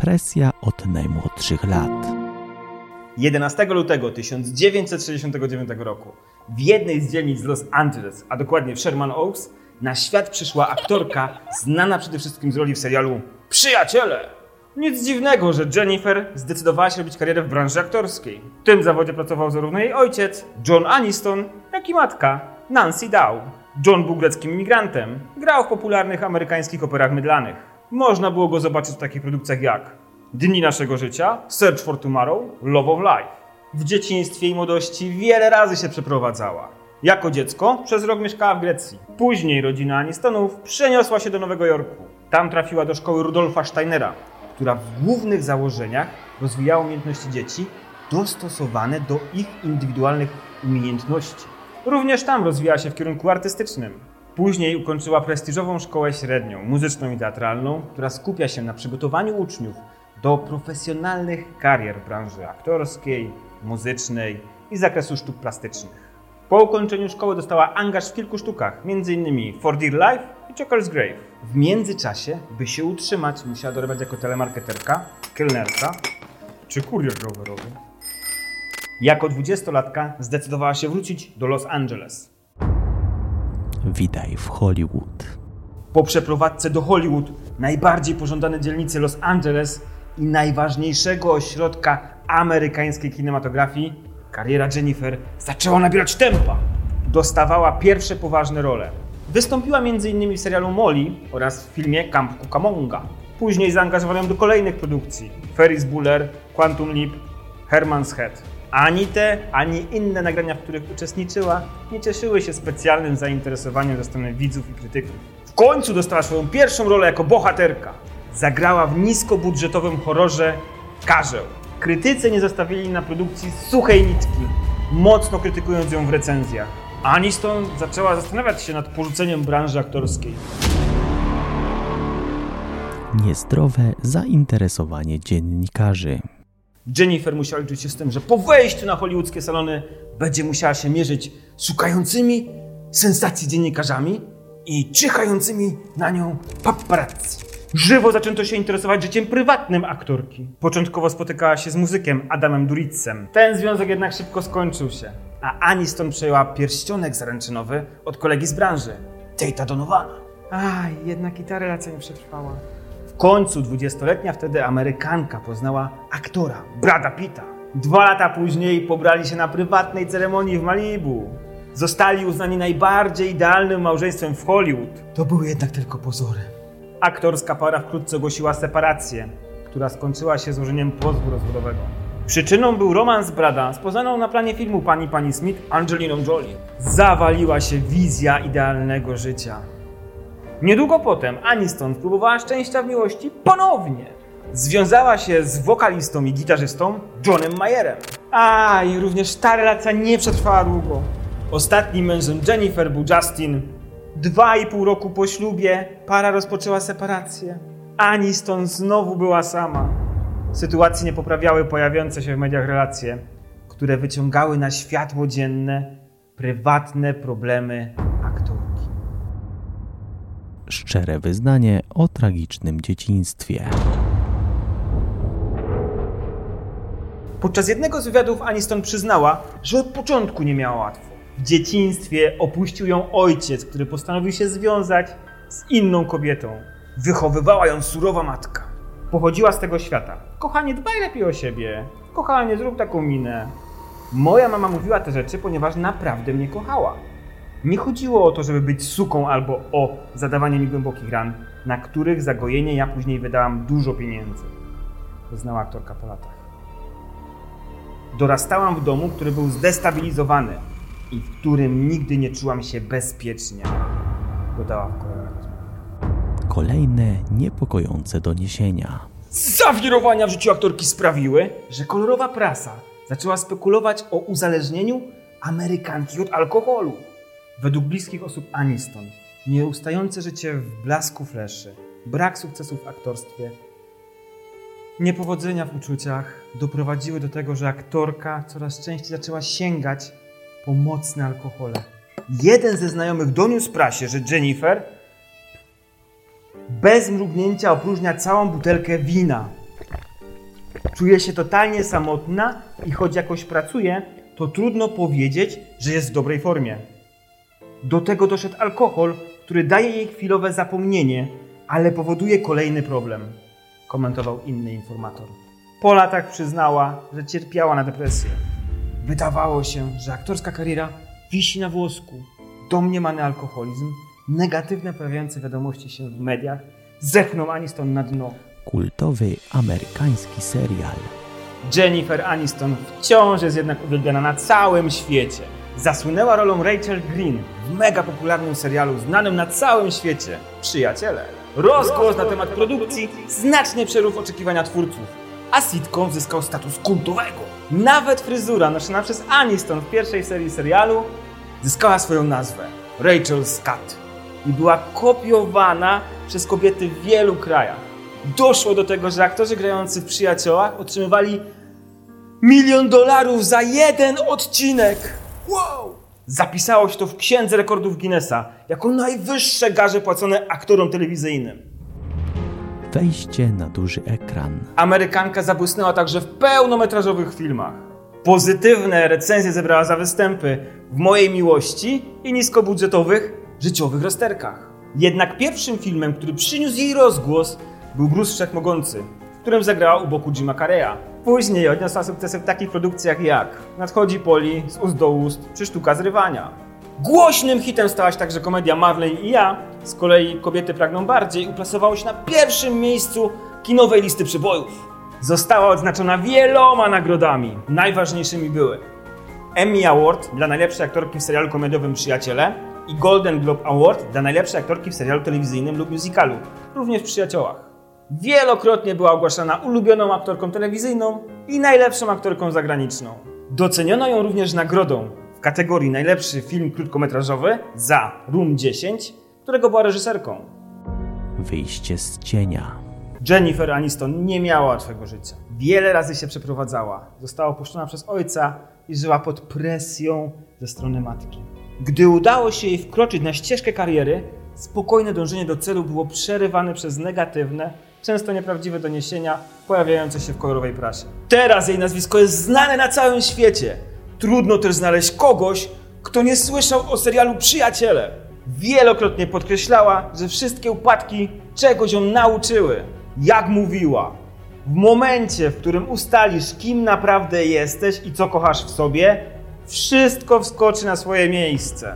presja od najmłodszych lat. 11 lutego 1969 roku w jednej z dzielnic Los Angeles, a dokładnie w Sherman Oaks, na świat przyszła aktorka znana przede wszystkim z roli w serialu Przyjaciele. Nic dziwnego, że Jennifer zdecydowała się robić karierę w branży aktorskiej. W tym zawodzie pracował zarówno jej ojciec, John Aniston, jak i matka, Nancy Dow. John był greckim imigrantem. Grał w popularnych amerykańskich operach mydlanych. Można było go zobaczyć w takich produkcjach jak Dni naszego życia, Search for Tomorrow, Love of Life. W dzieciństwie i młodości wiele razy się przeprowadzała. Jako dziecko przez rok mieszkała w Grecji. Później rodzina Anistonów przeniosła się do Nowego Jorku. Tam trafiła do szkoły Rudolfa Steinera, która w głównych założeniach rozwijała umiejętności dzieci dostosowane do ich indywidualnych umiejętności. Również tam rozwijała się w kierunku artystycznym. Później ukończyła prestiżową szkołę średnią, muzyczną i teatralną, która skupia się na przygotowaniu uczniów do profesjonalnych karier branży aktorskiej, muzycznej i zakresu sztuk plastycznych. Po ukończeniu szkoły dostała angaż w kilku sztukach, m.in. For Dear Life i Joker's Grave. W międzyczasie, by się utrzymać, musiała dorabiać jako telemarketerka, kelnerka czy kurier rowerowy. Jako dwudziestolatka zdecydowała się wrócić do Los Angeles. Witaj w Hollywood. Po przeprowadzce do Hollywood, najbardziej pożądane dzielnicy Los Angeles i najważniejszego ośrodka amerykańskiej kinematografii, kariera Jennifer zaczęła nabierać tempa. Dostawała pierwsze poważne role. Wystąpiła m.in. w serialu Molly oraz w filmie Camp Cucamonga. Później zaangażowano ją do kolejnych produkcji. Ferris Bueller, Quantum Leap, Herman's Head. Ani te, ani inne nagrania, w których uczestniczyła, nie cieszyły się specjalnym zainteresowaniem ze strony widzów i krytyków. W końcu dostała swoją pierwszą rolę jako bohaterka. Zagrała w niskobudżetowym horrorze Karzeł. Krytycy nie zostawili na produkcji suchej nitki, mocno krytykując ją w recenzjach. Aniston zaczęła zastanawiać się nad porzuceniem branży aktorskiej. Niezdrowe zainteresowanie dziennikarzy. Jennifer musiała liczyć się z tym, że po wejściu na hollywoodzkie salony będzie musiała się mierzyć szukającymi sensacji dziennikarzami i czyhającymi na nią paparazzi. Żywo zaczęto się interesować życiem prywatnym aktorki. Początkowo spotykała się z muzykiem Adamem Duritzem. Ten związek jednak szybko skończył się, a Aniston przejęła pierścionek zaręczynowy od kolegi z branży, Tate'a Donovana. Aj, jednak i ta relacja nie przetrwała. Końcu dwudziestoletnia wtedy Amerykanka poznała aktora Brada Pitta. Dwa lata później pobrali się na prywatnej ceremonii w Malibu. Zostali uznani najbardziej idealnym małżeństwem w Hollywood. To były jednak tylko pozory. Aktorska para wkrótce ogłosiła separację, która skończyła się złożeniem pozwu rozwodowego. Przyczyną był romans Brada z poznaną na planie filmu Pani Pani Smith Angeliną Jolie. Zawaliła się wizja idealnego życia. Niedługo potem Aniston próbowała szczęścia w miłości ponownie. Związała się z wokalistą i gitarzystą Johnem Mayerem. A i również ta relacja nie przetrwała długo. Ostatnim mężem Jennifer był Justin. Dwa i pół roku po ślubie para rozpoczęła separację. Aniston znowu była sama. Sytuacji nie poprawiały pojawiające się w mediach relacje, które wyciągały na światło dzienne prywatne problemy. Szczere wyznanie o tragicznym dzieciństwie. Podczas jednego z wywiadów Aniston przyznała, że od początku nie miała łatwo. W dzieciństwie opuścił ją ojciec, który postanowił się związać z inną kobietą. Wychowywała ją surowa matka. Pochodziła z tego świata. Kochanie, dbaj lepiej o siebie. Kochanie, zrób taką minę. Moja mama mówiła te rzeczy, ponieważ naprawdę mnie kochała. Nie chodziło o to, żeby być suką albo o zadawanie mi głębokich ran, na których zagojenie ja później wydałam dużo pieniędzy. Znała aktorka po latach. Dorastałam w domu, który był zdestabilizowany i w którym nigdy nie czułam się bezpiecznie. Dodała w kolejnej rozmowie. Kolejne niepokojące doniesienia. Zawirowania w życiu aktorki sprawiły, że kolorowa prasa zaczęła spekulować o uzależnieniu Amerykanki od alkoholu. Według bliskich osób Aniston, nieustające życie w blasku fleszy, brak sukcesów w aktorstwie, niepowodzenia w uczuciach doprowadziły do tego, że aktorka coraz częściej zaczęła sięgać po mocne alkohole. Jeden ze znajomych doniósł prasie, że Jennifer bez mrugnięcia opróżnia całą butelkę wina. Czuje się totalnie samotna i choć jakoś pracuje, to trudno powiedzieć, że jest w dobrej formie. Do tego doszedł alkohol, który daje jej chwilowe zapomnienie, ale powoduje kolejny problem, komentował inny informator. Po latach przyznała, że cierpiała na depresję. Wydawało się, że aktorska kariera wisi na włosku. Domniemany alkoholizm, negatywne pojawiające wiadomości się w mediach zepchną Aniston na dno. Kultowy amerykański serial. Jennifer Aniston wciąż jest jednak uwielbiana na całym świecie. Zasłynęła rolą Rachel Green w mega popularnym serialu znanym na całym świecie Przyjaciele. Rozgłos na temat produkcji znacznie przerósł oczekiwania twórców, a sitcom zyskał status kultowego. Nawet fryzura noszona przez Aniston w pierwszej serii serialu zyskała swoją nazwę Rachel's Cut i była kopiowana przez kobiety w wielu krajach. Doszło do tego, że aktorzy grający w Przyjaciołach otrzymywali milion dolarów za jeden odcinek. Wow! Zapisało się to w Księdze Rekordów Guinnessa jako najwyższe garze płacone aktorom telewizyjnym. Wejście na duży ekran. Amerykanka zabłysnęła także w pełnometrażowych filmach. Pozytywne recenzje zebrała za występy w Mojej Miłości i niskobudżetowych życiowych rozterkach. Jednak pierwszym filmem, który przyniósł jej rozgłos, był Bruce Wszechmogący, którym zagrała u boku Jima Carreya. Później odniosła sukcesy w takich produkcjach jak Nadchodzi Poli, Z ust do ust czy Sztuka zrywania. Głośnym hitem stała się także komedia Marley i ja, z kolei Kobiety pragną bardziej uplasowało się na pierwszym miejscu kinowej listy przebojów. Została odznaczona wieloma nagrodami. Najważniejszymi były Emmy Award dla najlepszej aktorki w serialu komediowym Przyjaciele i Golden Globe Award dla najlepszej aktorki w serialu telewizyjnym lub musicalu, również w Przyjaciołach. Wielokrotnie była ogłaszana ulubioną aktorką telewizyjną i najlepszą aktorką zagraniczną. Doceniono ją również nagrodą w kategorii najlepszy film krótkometrażowy za Room 10, którego była reżyserką. Wyjście z cienia. Jennifer Aniston nie miała łatwego życia. Wiele razy się przeprowadzała. Została opuszczona przez ojca i żyła pod presją ze strony matki. Gdy udało się jej wkroczyć na ścieżkę kariery, spokojne dążenie do celu było przerywane przez negatywne, często nieprawdziwe doniesienia pojawiające się w kolorowej prasie. Teraz jej nazwisko jest znane na całym świecie. Trudno też znaleźć kogoś, kto nie słyszał o serialu Przyjaciele. Wielokrotnie podkreślała, że wszystkie upadki czegoś ją nauczyły. Jak mówiła, w momencie, w którym ustalisz, kim naprawdę jesteś i co kochasz w sobie, wszystko wskoczy na swoje miejsce.